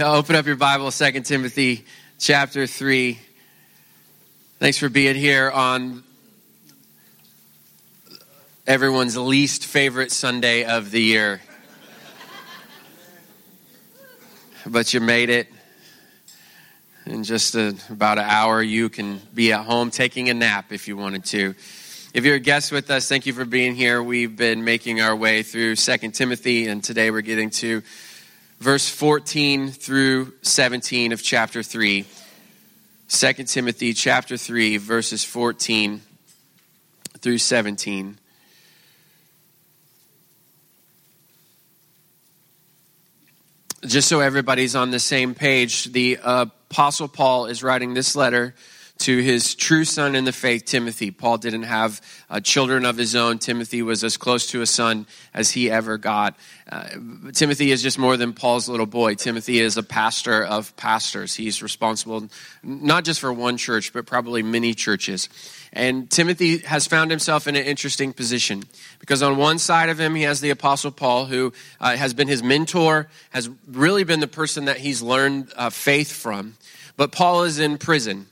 Open up your Bible, 2 Timothy chapter 3. Thanks for being here on everyone's least favorite Sunday of the year. but you made it. In just a, about an hour, you can be at home taking a nap if you wanted to. If you're a guest with us, thank you for being here. We've been making our way through 2 Timothy, and today we're getting to verse 14 through 17 of chapter 3. 2 Timothy chapter 3, verses 14 through 17. Just so everybody's on the same page, the uh, Apostle Paul is writing this letter to his true son in the faith, Timothy. Paul didn't have uh, children of his own. Timothy was as close to a son as he ever got. Uh, Timothy is just more than Paul's little boy. Timothy is a pastor of pastors. He's responsible not just for one church, but probably many churches. And Timothy has found himself in an interesting position because on one side of him, he has the Apostle Paul, who uh, has been his mentor, has really been the person that he's learned uh, faith from. But Paul is in prison.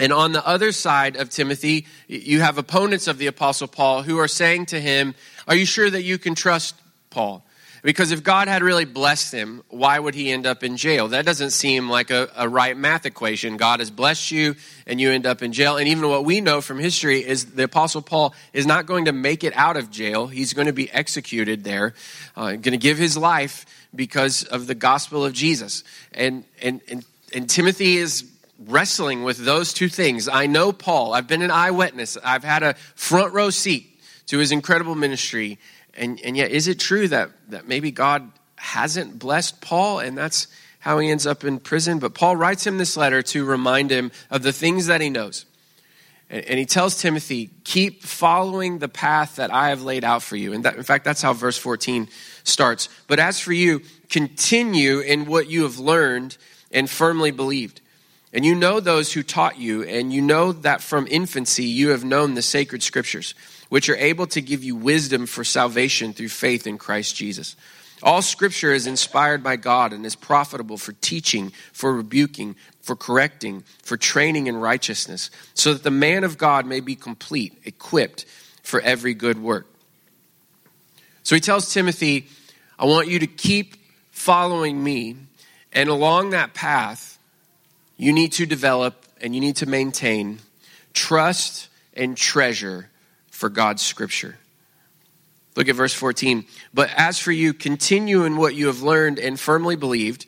And on the other side of Timothy, you have opponents of the Apostle Paul who are saying to him, Are you sure that you can trust Paul? Because if God had really blessed him, why would he end up in jail? That doesn't seem like a, a, right math equation. God has blessed you and you end up in jail. And even what we know from history is the Apostle Paul is not going to make it out of jail. He's going to be executed there, uh, going to give his life because of the gospel of Jesus. And, and, and, and Timothy is wrestling with those two things. I know Paul, I've been an eyewitness, I've had a front row seat to his incredible ministry. And, and yet, is it true that, that maybe God hasn't blessed Paul and that's how he ends up in prison? But Paul writes him this letter to remind him of the things that he knows. And, and he tells Timothy, keep following the path that I have laid out for you. And that, in fact, that's how verse 14 starts. But as for you, continue in what you have learned and firmly believed and you know those who taught you, and you know that from infancy you have known the sacred scriptures, which are able to give you wisdom for salvation through faith in Christ Jesus. All scripture is inspired by God and is profitable for teaching, for rebuking, for correcting, for training in righteousness, so that the man of God may be complete, equipped for every good work. So he tells Timothy, I want you to keep following me, and along that path, you need to develop and you need to maintain trust and treasure for God's scripture. Look at verse 14. But as for you, continue in what you have learned and firmly believed,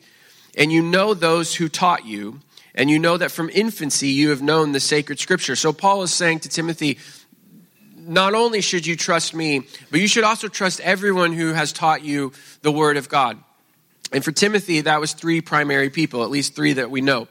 and you know those who taught you, and you know that from infancy you have known the sacred scripture. So Paul is saying to Timothy, not only should you trust me, but you should also trust everyone who has taught you the word of God. And for Timothy, that was three primary people, at least three that we know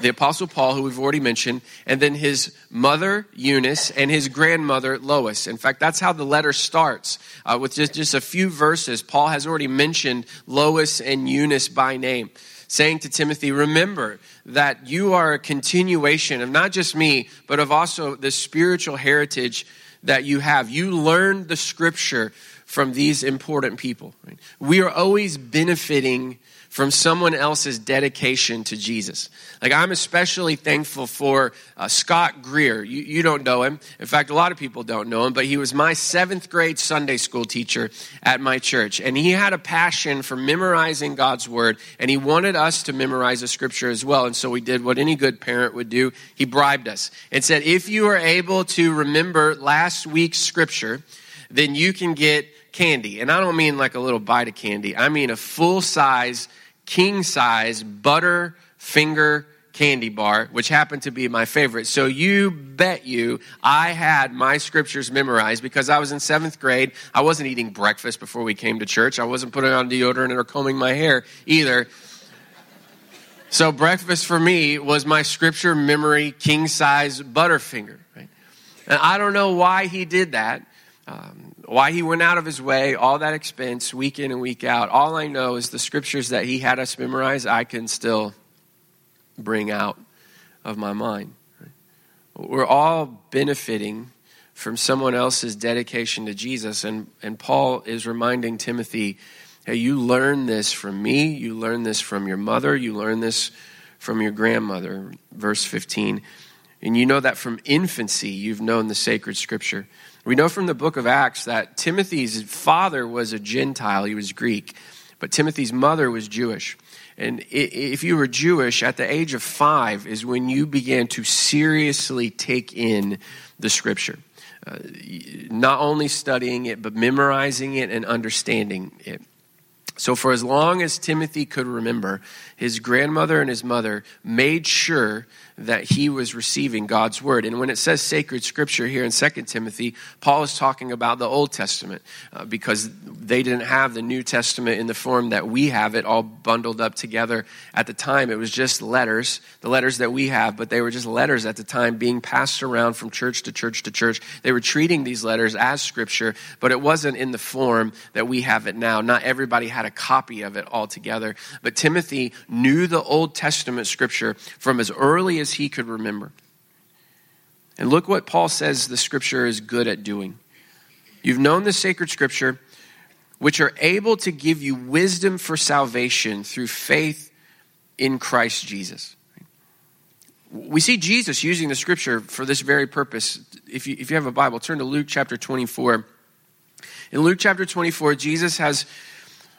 the Apostle Paul, who we've already mentioned, and then his mother, Eunice, and his grandmother, Lois. In fact, that's how the letter starts. Uh, with just, just a few verses, Paul has already mentioned Lois and Eunice by name, saying to Timothy, Remember that you are a continuation of not just me, but of also the spiritual heritage that you have. You learned the scripture from these important people. Right? We are always benefiting from someone else's dedication to Jesus. Like, I'm especially thankful for uh, Scott Greer. You, you don't know him. In fact, a lot of people don't know him, but he was my seventh grade Sunday school teacher at my church. And he had a passion for memorizing God's word, and he wanted us to memorize the scripture as well. And so we did what any good parent would do. He bribed us and said, If you are able to remember last week's scripture, then you can get candy. And I don't mean like a little bite of candy, I mean a full size king size butter finger candy bar, which happened to be my favorite. So you bet you I had my scriptures memorized because I was in seventh grade. I wasn't eating breakfast before we came to church. I wasn't putting on deodorant or combing my hair either. So breakfast for me was my scripture memory king size butterfinger. Right? And I don't know why he did that. Um, why he went out of his way, all that expense, week in and week out. All I know is the scriptures that he had us memorize, I can still bring out of my mind. We're all benefiting from someone else's dedication to Jesus. And, and Paul is reminding Timothy Hey, you learn this from me, you learn this from your mother, you learn this from your grandmother. Verse 15. And you know that from infancy you've known the sacred scripture. We know from the book of Acts that Timothy's father was a Gentile, he was Greek, but Timothy's mother was Jewish. And if you were Jewish, at the age of five is when you began to seriously take in the scripture. Uh, not only studying it, but memorizing it and understanding it. So, for as long as Timothy could remember, his grandmother and his mother made sure that he was receiving God's word. And when it says sacred scripture here in 2 Timothy, Paul is talking about the Old Testament uh, because they didn't have the New Testament in the form that we have it all bundled up together. At the time, it was just letters, the letters that we have, but they were just letters at the time being passed around from church to church to church. They were treating these letters as scripture, but it wasn't in the form that we have it now. Not everybody had a copy of it all together. But Timothy knew the Old Testament scripture from as early as he could remember. And look what Paul says the scripture is good at doing. You've known the sacred scripture, which are able to give you wisdom for salvation through faith in Christ Jesus. We see Jesus using the scripture for this very purpose. If you, if you have a Bible, turn to Luke chapter 24. In Luke chapter 24, Jesus has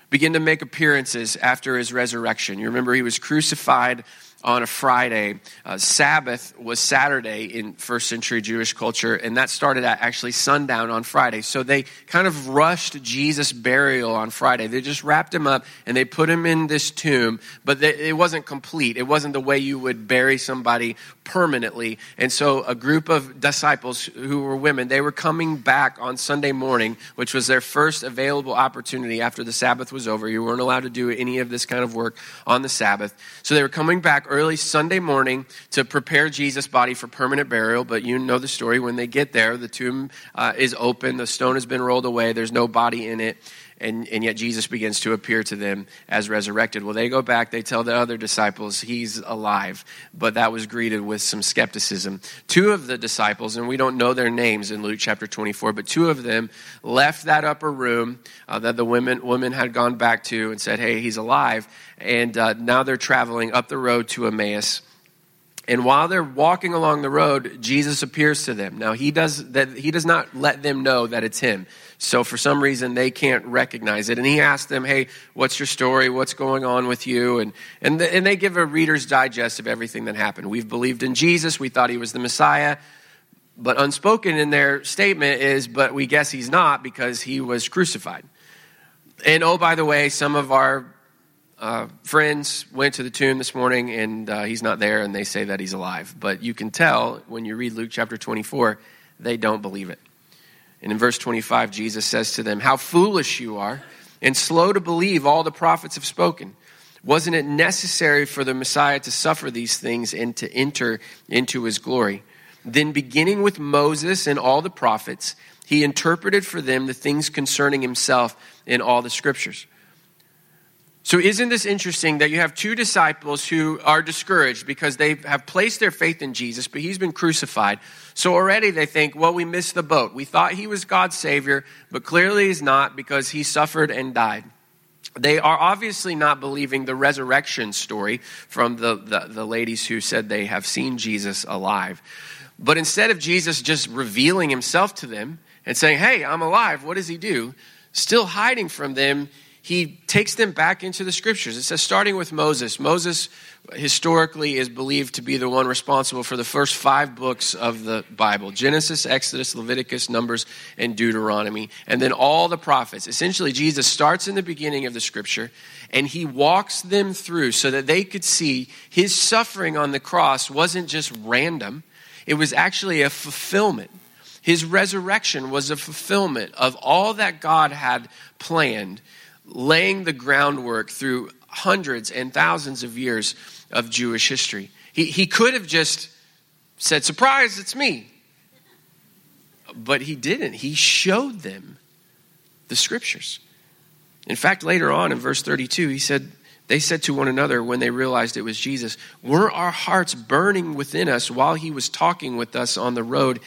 begun to make appearances after his resurrection. You remember he was crucified on a Friday. Uh, Sabbath was Saturday in first century Jewish culture, and that started at actually sundown on Friday. So they kind of rushed Jesus' burial on Friday. They just wrapped him up and they put him in this tomb, but they, it wasn't complete. It wasn't the way you would bury somebody permanently. And so a group of disciples who were women, they were coming back on Sunday morning, which was their first available opportunity after the Sabbath was over. You weren't allowed to do any of this kind of work on the Sabbath. So they were coming back early Sunday morning to prepare Jesus' body for permanent burial. But you know the story. When they get there, the tomb uh, is open, the stone has been rolled away, there's no body in it. And, and yet Jesus begins to appear to them as resurrected. Well, they go back, they tell the other disciples he's alive, but that was greeted with some skepticism. Two of the disciples, and we don't know their names in Luke chapter 24, but two of them left that upper room uh, that the women, women had gone back to and said, hey, he's alive. And uh, now they're traveling up the road to Emmaus. And while they're walking along the road, Jesus appears to them. Now he does that he does not let them know that it's him. So for some reason they can't recognize it. And he asks them, "Hey, what's your story? What's going on with you?" And and the, and they give a reader's digest of everything that happened. We've believed in Jesus. We thought he was the Messiah. But unspoken in their statement is, "But we guess he's not because he was crucified." And oh, by the way, some of our uh, friends went to the tomb this morning and uh, he's not there, and they say that he's alive. But you can tell when you read Luke chapter 24, they don't believe it. And in verse 25, Jesus says to them, How foolish you are, and slow to believe all the prophets have spoken. Wasn't it necessary for the Messiah to suffer these things and to enter into his glory? Then, beginning with Moses and all the prophets, he interpreted for them the things concerning himself in all the scriptures. So, isn't this interesting that you have two disciples who are discouraged because they have placed their faith in Jesus, but he's been crucified? So, already they think, well, we missed the boat. We thought he was God's Savior, but clearly he's not because he suffered and died. They are obviously not believing the resurrection story from the, the, the ladies who said they have seen Jesus alive. But instead of Jesus just revealing himself to them and saying, hey, I'm alive, what does he do? Still hiding from them, he takes them back into the scriptures. It says, starting with Moses. Moses historically is believed to be the one responsible for the first five books of the Bible Genesis, Exodus, Leviticus, Numbers, and Deuteronomy. And then all the prophets. Essentially, Jesus starts in the beginning of the scripture and he walks them through so that they could see his suffering on the cross wasn't just random, it was actually a fulfillment. His resurrection was a fulfillment of all that God had planned laying the groundwork through hundreds and thousands of years of Jewish history. He, he could have just said, Surprise, it's me. But he didn't. He showed them the scriptures. In fact, later on in verse 32, he said, They said to one another when they realized it was Jesus, Were our hearts burning within us while he was talking with us on the road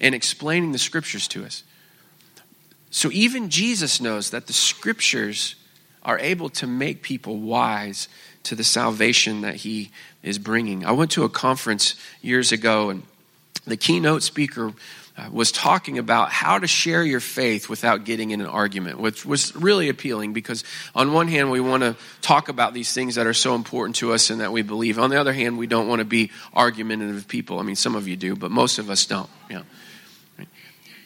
and explaining the scriptures to us? So even Jesus knows that the scriptures are able to make people wise to the salvation that he is bringing. I went to a conference years ago, and the keynote speaker uh, was talking about how to share your faith without getting in an argument, which was really appealing because, on one hand, we want to talk about these things that are so important to us and that we believe. On the other hand, we don't want to be argumentative people. I mean, some of you do, but most of us don't. Know.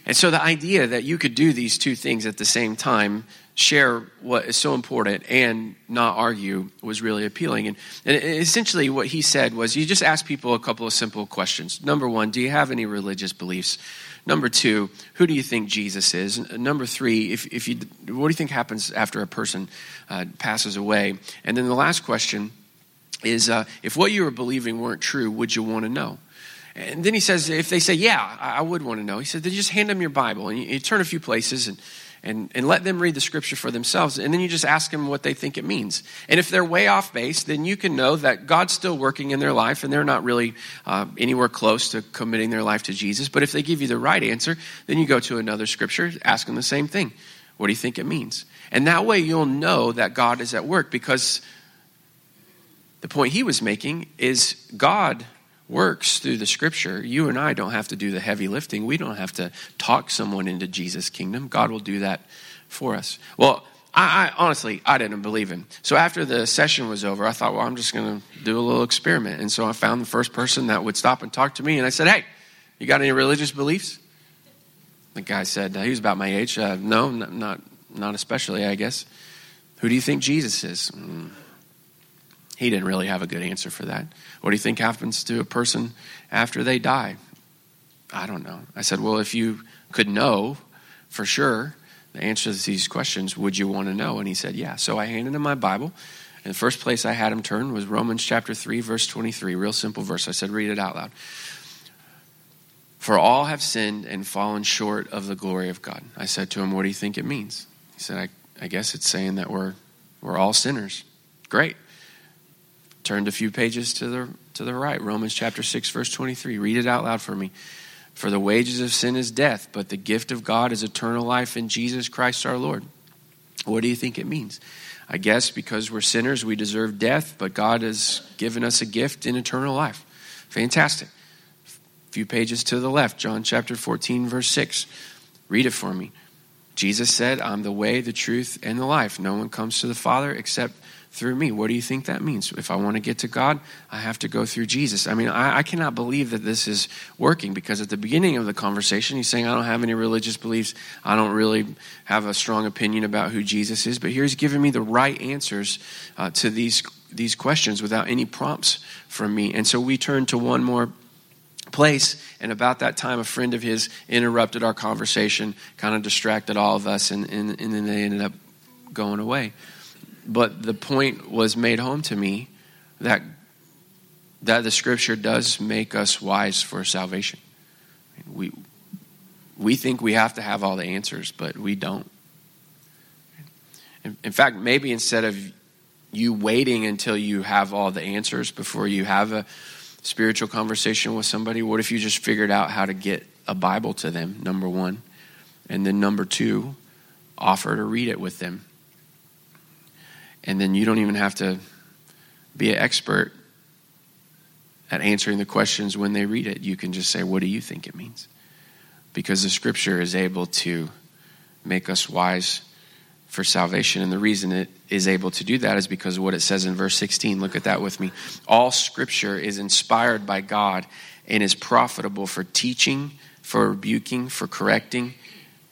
And so, the idea that you could do these two things at the same time share what is so important and not argue was really appealing. And, and, essentially, what he said was you just ask people a couple of simple questions. Number one, do you have any religious beliefs? Number two, who do you think Jesus is? Number three, if, if you, what do you think happens after a person uh, passes away? And then the last question is uh, if what you were believing weren't true, would you want to know? And then he says, if they say, yeah, I, would want to know, he said, then just hand them your Bible. And you, you turn a few places and and, and let them read the scripture for themselves. And then you just ask them what they think it means. And if they're way off base, then you can know that God's still working in their life and they're not really uh, anywhere close to committing their life to Jesus. But if they give you the right answer, then you go to another scripture, ask them the same thing. What do you think it means? And that way you'll know that God is at work because the point he was making is God works through the scripture. You and I don't have to do the heavy lifting. We don't have to talk someone into Jesus' kingdom. God will do that for us. Well, I, I honestly, I didn't believe him. So after the session was over, I thought, well, I'm just going to do a little experiment. And so I found the first person that would stop and talk to me, and I said, hey, you got any religious beliefs? The guy said, he was about my age. Uh, no, not, not especially, I guess. Who do you think Jesus is? Mm. He didn't really have a good answer for that. What do you think happens to a person after they die? I don't know. I said, Well, if you could know for sure the answer to these questions, would you want to know? And he said, Yeah. So I handed him my Bible. And the first place I had him turn was Romans chapter 3, verse 23. Real simple verse. I said, Read it out loud. For all have sinned and fallen short of the glory of God. I said to him, What do you think it means? He said, I, I guess it's saying that we're, we're all sinners. Great. Turned a few pages to the, to the right. Romans chapter 6, verse 23. Read it out loud for me. For the wages of sin is death, but the gift of God is eternal life in Jesus Christ our Lord. What do you think it means? I guess because we're sinners, we deserve death, but God has given us a gift in eternal life. Fantastic. A few pages to the left, John chapter 14, verse 6. Read it for me. Jesus said, I'm the way, the truth, and the life. No one comes to the Father except through me. What do you think that means? If I want to get to God, I have to go through Jesus. I mean, I, I, cannot believe that this is working because at the beginning of the conversation, he's saying, I don't have any religious beliefs. I don't really have a strong opinion about who Jesus is. But here he's giving me the right answers uh, to these, these questions without any prompts from me. And so we turn to one more place. And about that time, a friend of his interrupted our conversation, kind of distracted all of us, and, and, and then they ended up going away. But the point was made home to me that that the scripture does make us wise for salvation. We we think we have to have all the answers, but we don't. In, in fact, maybe instead of you waiting until you have all the answers before you have a spiritual conversation with somebody, what if you just figured out how to get a Bible to them, number one? And then number two, offer to read it with them and then you don't even have to be an expert at answering the questions when they read it. You can just say, What do you think it means? Because the scripture is able to make us wise for salvation. And the reason it is able to do that is because of what it says in verse 16. Look at that with me. All scripture is inspired by God and is profitable for teaching, for rebuking, for correcting,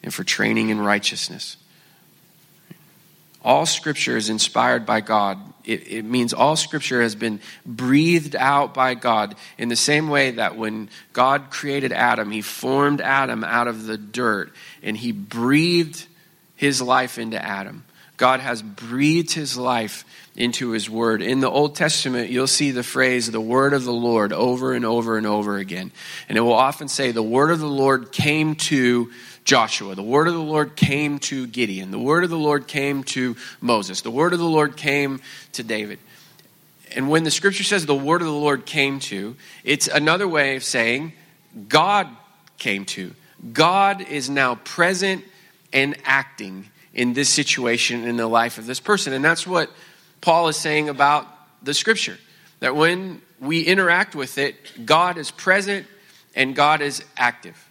and for training in righteousness all scripture is inspired by God. It, it, means all scripture has been breathed out by God in the same way that when God created Adam, he formed Adam out of the dirt and he breathed his life into Adam. God has breathed his life into his word. In the Old Testament, you'll see the phrase, the word of the Lord, over and over and over again. And it will often say, the word of the Lord came to Joshua. The word of the Lord came to Gideon. The word of the Lord came to Moses. The word of the Lord came to David. And when the scripture says the word of the Lord came to, it's another way of saying God came to. God is now present and acting in this situation in the life of this person. And that's what Paul is saying about the scripture. That when we interact with it, God is present and God is active.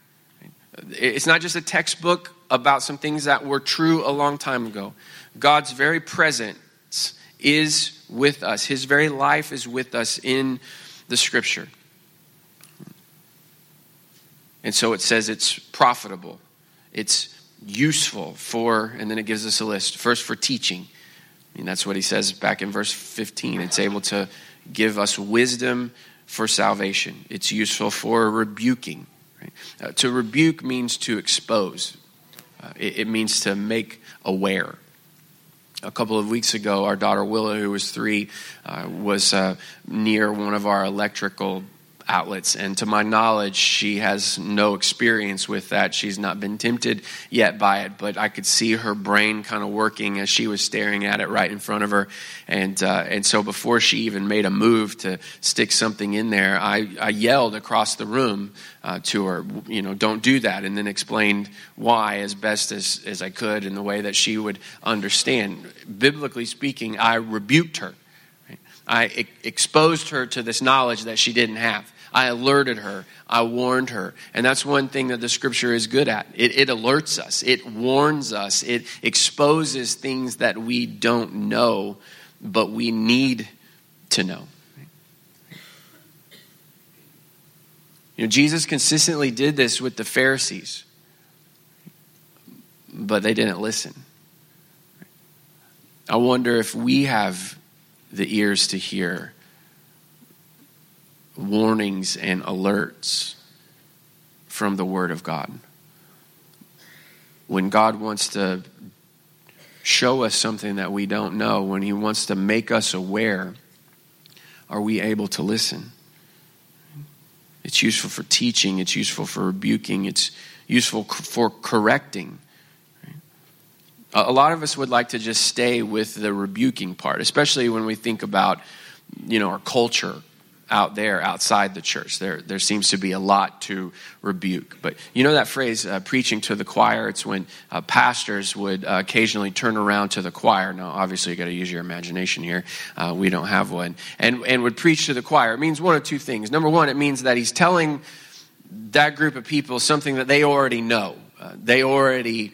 It's not just a textbook about some things that were true a long time ago. God's very presence is with us, His very life is with us in the scripture. And so it says it's profitable, it's useful for, and then it gives us a list. First, for teaching. I mean, that's what he says back in verse 15. It's able to give us wisdom for salvation, it's useful for rebuking. Right? Uh, to rebuke means to expose, uh, it, it means to make aware a couple of weeks ago, our daughter Willa, who was three, uh, was uh, near one of our electrical outlets. And to my knowledge, she has no experience with that. She's not been tempted yet by it, but I could see her brain kind of working as she was staring at it right in front of her. And, uh, and so before she even made a move to stick something in there, I, I yelled across the room uh, to her, you know, don't do that, and then explained why as best as, as I could in the way that she would understand. Biblically speaking, I rebuked her. I exposed her to this knowledge that she didn't have. I alerted her. I warned her. And that's one thing that the scripture is good at. It, it alerts us, it warns us, it exposes things that we don't know, but we need to know. You know, Jesus consistently did this with the Pharisees, but they didn't listen. I wonder if we have the ears to hear warnings and alerts from the Word of God. When God wants to show us something that we don't know, when He wants to make us aware, are we able to listen? It's useful for teaching, it's useful for rebuking, it's useful for correcting. A lot of us would like to just stay with the rebuking part, especially when we think about, you know, our culture out there outside the church. There, there seems to be a lot to rebuke. But you know that phrase, uh, preaching to the choir? It's when uh, pastors would uh, occasionally turn around to the choir. Now, obviously, you got to use your imagination here. Uh, we don't have one. And, and would preach to the choir. It means one of two things. Number one, it means that he's telling that group of people something that they already know, uh, they already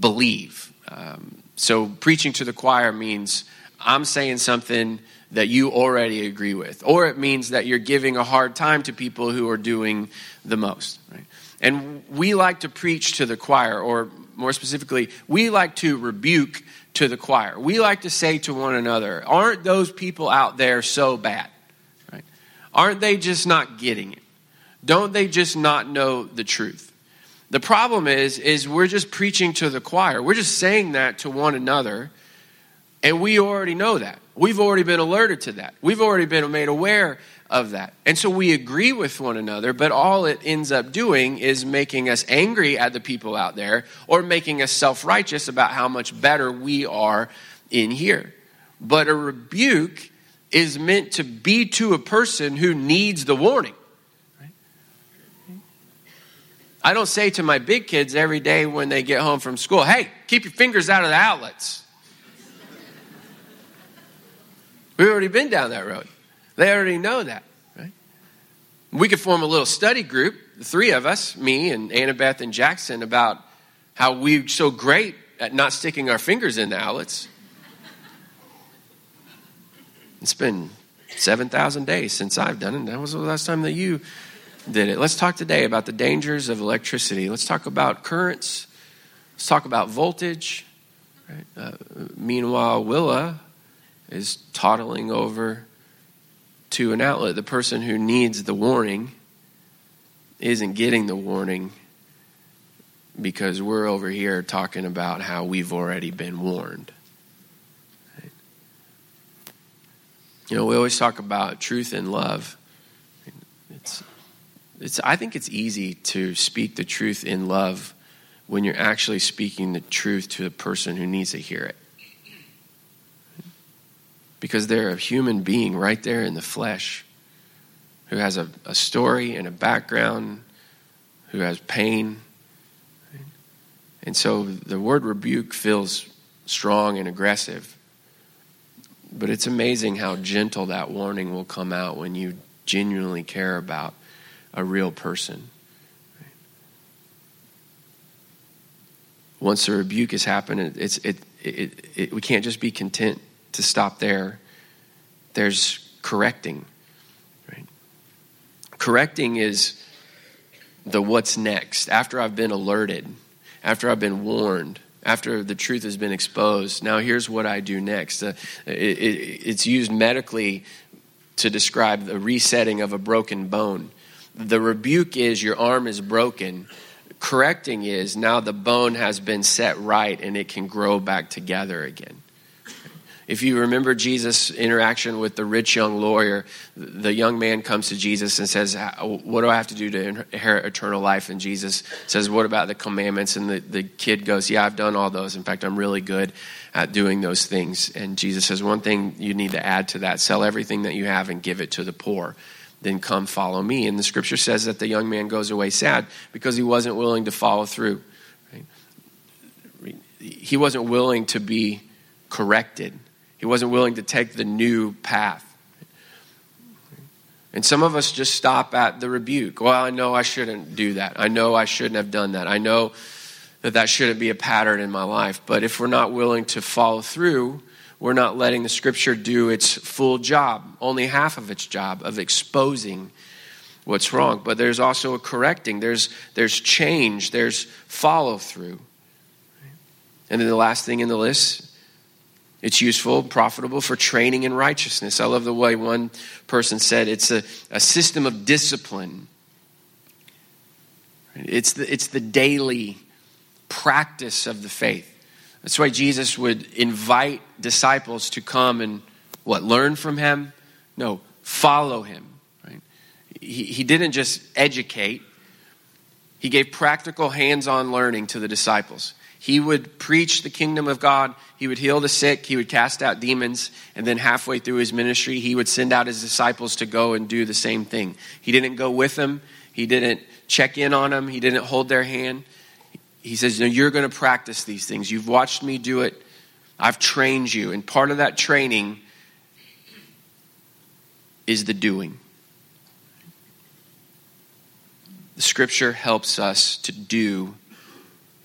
believe. Um, so, preaching to the choir means I'm saying something that you already agree with, or it means that you're giving a hard time to people who are doing the most. Right? And we like to preach to the choir, or more specifically, we like to rebuke to the choir. We like to say to one another, aren't those people out there so bad? Right? Aren't they just not getting it? Don't they just not know the truth? The problem is, is we're just preaching to the choir. We're just saying that to one another, and we already know that. We've already been alerted to that. We've already been made aware of that. And so we agree with one another, but all it ends up doing is making us angry at the people out there or making us self righteous about how much better we are in here. But a rebuke is meant to be to a person who needs the warning. I don't say to my big kids every day when they get home from school, hey, keep your fingers out of the outlets. We've already been down that road. They already know that, right? We could form a little study group, the three of us, me and Annabeth and Jackson, about how we're so great at not sticking our fingers in the outlets. It's been 7,000 days since I've done it. That was the last time that you did it. Let's talk today about the dangers of electricity. Let's talk about currents. Let's talk about voltage. Right? Uh, meanwhile, Willa is toddling over to an outlet. The person who needs the warning isn't getting the warning because we're over here talking about how we've already been warned. You know, we always talk about truth and love. It's, it's, I think it's easy to speak the truth in love when you're actually speaking the truth to a person who needs to hear it because they're a human being right there in the flesh who has a, a story and a background, who has pain. And so the word rebuke feels strong and aggressive. But it's amazing how gentle that warning will come out when you genuinely care about a real person. Once the rebuke has happened, it's, it, it, it, we can't just be content to stop there. There's correcting. Right? Correcting is the what's next. After I've been alerted, after I've been warned, after the truth has been exposed, now here's what I do next. Uh, it, it, it's used medically to describe the resetting of a broken bone. The rebuke is your arm is broken. Correcting is now the bone has been set right and it can grow back together again. If you remember Jesus' interaction with the rich young lawyer, the young man comes to Jesus and says, What do I have to do to inherit eternal life? And Jesus says, What about the commandments? And the, the kid goes, Yeah, I've done all those. In fact, I'm really good at doing those things. And Jesus says, One thing you need to add to that sell everything that you have and give it to the poor. Then come follow me. And the scripture says that the young man goes away sad because he wasn't willing to follow through. He wasn't willing to be corrected he wasn't willing to take the new path. And some of us just stop at the rebuke. Well, I know I shouldn't do that. I know I shouldn't have done that. I know that that shouldn't be a pattern in my life. But if we're not willing to follow through, we're not letting the scripture do its full job, only half of its job of exposing what's wrong. But there's also a correcting, there's, there's change, there's follow through. And then the last thing in the list it's useful, profitable for training in righteousness. I love the way one person said it's a, a system of discipline. It's the, it's the daily practice of the faith. That's why Jesus would invite disciples to come and what, learn from him? No, follow him. Right? He, he didn't just educate, he gave practical hands on learning to the disciples. He would preach the kingdom of God. He would heal the sick. He would cast out demons. And then halfway through his ministry, he would send out his disciples to go and do the same thing. He didn't go with them. He didn't check in on them. He didn't hold their hand. He says, No, you're going to practice these things. You've watched me do it. I've trained you. And part of that training is the doing. The scripture helps us to do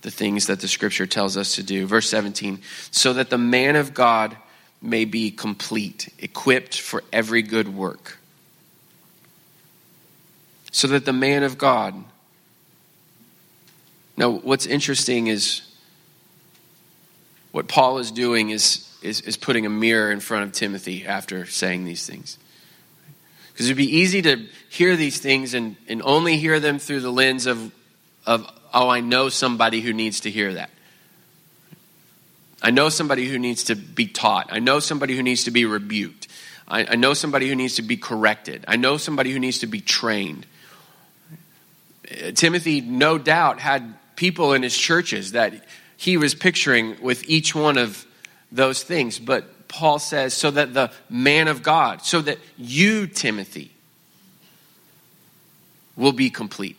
the things that the scripture tells us to do. Verse 17, so that the man of God may be complete, equipped for every good work. So that the man of God. Now, what's interesting is what Paul is doing is, is, is putting a mirror in front of Timothy after saying these things. Because it would be easy to hear these things and, and only hear them through the lens of, of oh, I know somebody who needs to hear that. I know somebody who needs to be taught. I know somebody who needs to be rebuked. I, I know somebody who needs to be corrected. I know somebody who needs to be trained. Uh, Timothy, no doubt, had people in his churches that he was picturing with each one of those things. But Paul says, so that the man of God, so that you, Timothy, will be complete.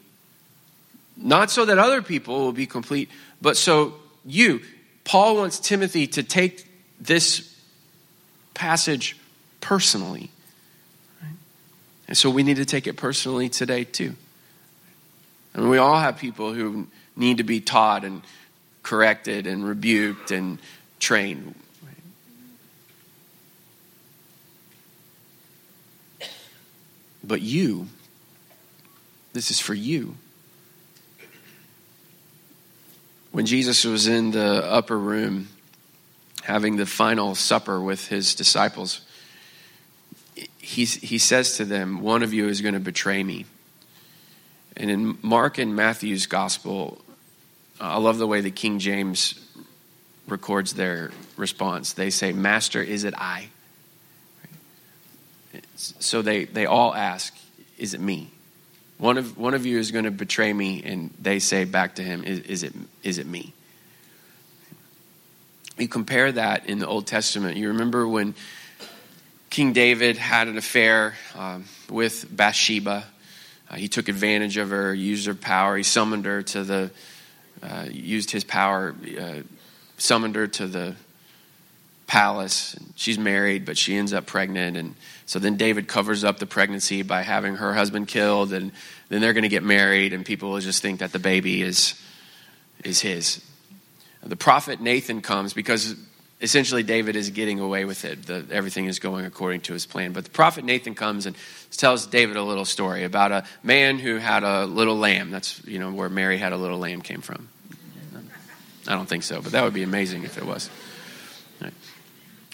Not so that other people will be complete, but so you. Paul wants Timothy to take this passage personally. And so we need to take it personally today, too. Mean, we all have people who need to be taught and corrected and rebuked and trained. But you, this is for you. When Jesus was in the upper room having the final supper with his disciples, he, he says to them, One of you is going to betray me. And in Mark and Matthew's gospel, I love the way the King James records their response. They say, Master, is it I? So they, they all ask, Is it me? One of, one of you is going to betray me, and they say back to him, is, is, it, is it me? You compare that in the Old Testament. You remember when King David had an affair um, with Bathsheba. Uh, he took advantage of her, used her power. He summoned her to the uh, used his power, uh, summoned her to the palace. She's married, but she ends up pregnant. And so then David covers up the pregnancy by having her husband killed. And then they're going to get married, and people will just think that the baby is, is his. The prophet Nathan comes because essentially David is getting away with it. The, everything is going according to his plan. But the prophet Nathan comes and tells David a little story about a man who had a little lamb. That's you know where Mary had a little lamb came from. I don't think so, but that would be amazing if it was.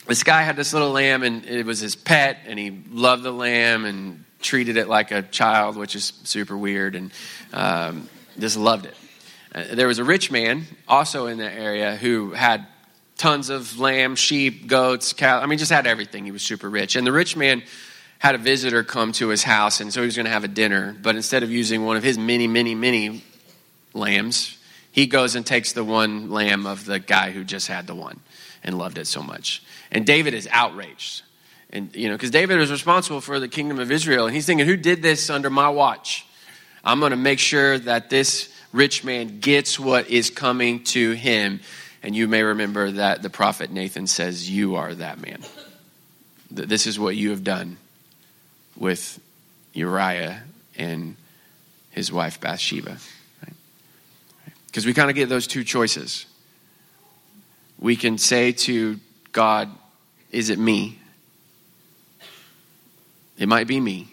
This guy had this little lamb, and it was his pet, and he loved the lamb and treated it like a child, which is super weird, and um, just loved it. Uh, there was a rich man also in the area who had tons of lamb, sheep, goats, cow. I mean, just had everything. He was super rich. And the rich man had a visitor come to his house, and so he was going to have a dinner. But instead of using one of his many, many, many lambs, he goes and takes the one lamb of the guy who just had the one and loved it so much. And David is outraged. And, you know, because David is responsible for the kingdom of Israel. And he's thinking, who did this under my watch? I'm going to make sure that this rich man gets what is coming to him. And you may remember that the prophet Nathan says, You are that man. This is what you have done with Uriah and his wife Bathsheba. Because right? we kind of get those two choices. We can say to God, Is it me? It might be me.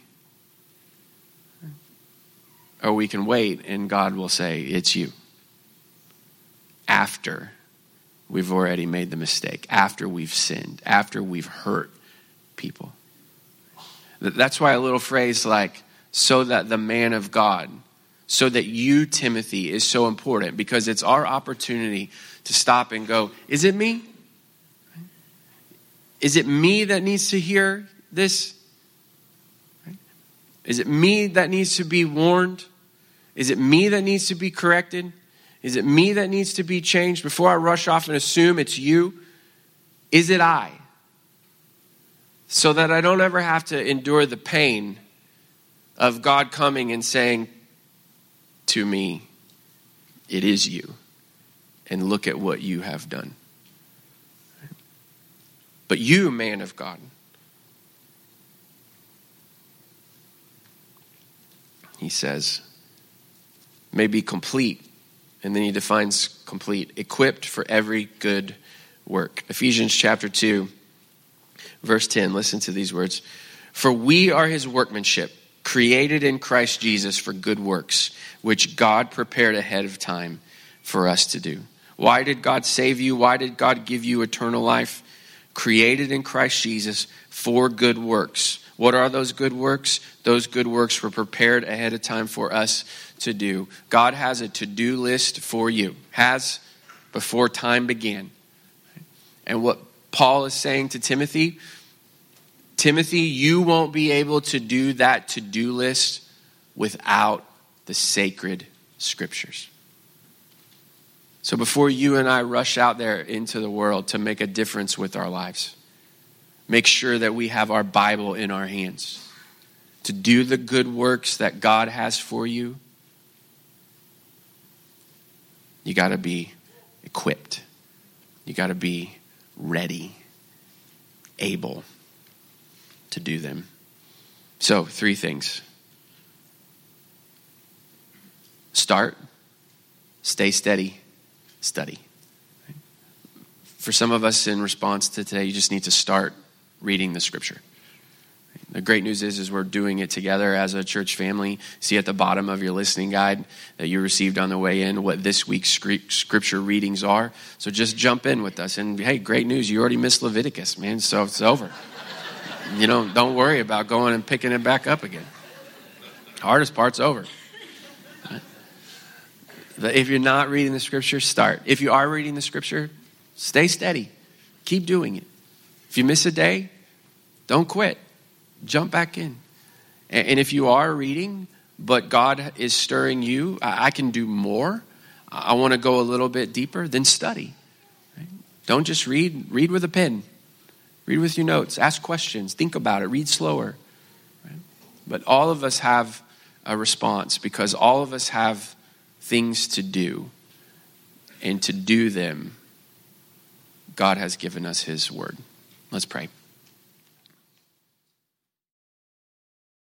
Or we can wait and God will say, It's you. After we've already made the mistake, after we've sinned, after we've hurt people. That's why a little phrase like, so that the man of God, so that you, Timothy, is so important because it's our opportunity to stop and go, is it me? Is it me that needs to hear this? Is it me that needs to be warned? Is it me that needs to be corrected? Is it me that needs to be changed? Before I rush off and assume it's you, is it I? So that I don't ever have to endure the pain of God coming and saying to me, It is you. And look at what you have done. But you, man of God, he says, may be complete. And then he defines complete, equipped for every good work. Ephesians chapter 2, verse 10. Listen to these words. For we are his workmanship, created in Christ Jesus for good works, which God prepared ahead of time for us to do. Why did God save you? Why did God give you eternal life? Created in Christ Jesus for good works what are those good works? Those good works were prepared ahead of time for us to do. God has a to do list for you, has before time began. And what Paul is saying to Timothy Timothy, you won't be able to do that to do list without the sacred scriptures. So before you and I rush out there into the world to make a difference with our lives, make sure that we have our Bible in our hands to do the good works that God has for you. You got to be equipped, you got to be ready, able to do them. So, three things start, stay steady, study. For some of us, in response to today, you just need to start reading the scripture. The great news is, is we're doing it together as a church family. See at the bottom of your listening guide that you received on the way in what this week's scripture readings are. So just jump in with us. And hey, great news, you already missed Leviticus, man. So it's over. You know, don't worry about going and picking it back up again. Hardest part's over. If you're not reading the scripture, start. If you are reading the scripture, stay steady. Keep doing it. If you miss a day, don't quit. Jump back in. And if you are reading, but God is stirring you, I can do more. I want to go a little bit deeper, then study. Don't just read, read with a pen. Read with your notes. Ask questions. Think about it. Read slower. But all of us have a response because all of us have things to do. and to do them, God has given us his word. Let's pray.